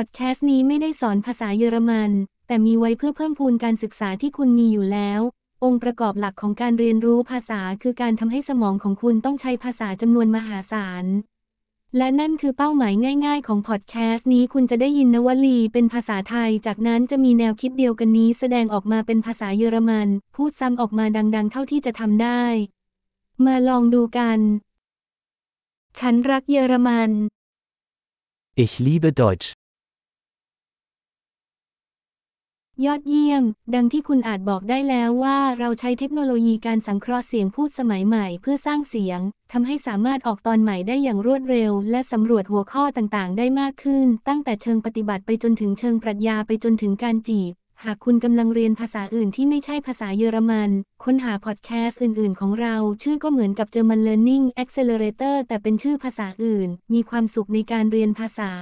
พอดแคสต์นี้ไม่ได้สอนภาษาเยอรมัน แต่มีไว้เพื่อเพิ่มพูนการศึกษาที่คุณมีอยู่แล้ว องค์ประกอบหลักของการเรียนรู้ภาษาคือการทำให้สมองของคุณต้องใช้ภาษาจำนวนมหาศาล และนั่นคือเป้าหมายง่าย ๆ ของพอดแคสต์นี้คุณจะได้ยินนวลีเป็นภาษาไทย จากนั้นจะมีแนวคิดเดียวกันนี้แสดงออกมาเป็นภาษาเยอรมัน พูดซ้ำออกมาดัง ๆ เท่าที่จะทำได้ มาลองดูกัน ฉันรักเยอรมัน Ich liebe Deutsch. ยอดเยี่ยม ดังที่คุณอาจบอกได้แล้วว่าเราใช้เทคโนโลยีการสังเคราะห์เสียงพูดสมัยใหม่เพื่อสร้างเสียงทำให้สามารถออกตอนใหม่ได้อย่างรวดเร็ว และสำรวจหัวข้อต่างๆ ได้มากขึ้น ตั้งแต่เชิงปฏิบัติไปจนถึงเชิงปรัชญาไปจนถึงการจีบ หากคุณกำลังเรียนภาษาอื่นที่ไม่ใช่ภาษาเยอรมัน ค้นหาพอดแคสต์อื่น ๆ ของเรา ชื่อก็เหมือนกับ German Learning Accelerator แต่เป็นชื่อภาษาอื่น มีความสุขในการเรียนภาษา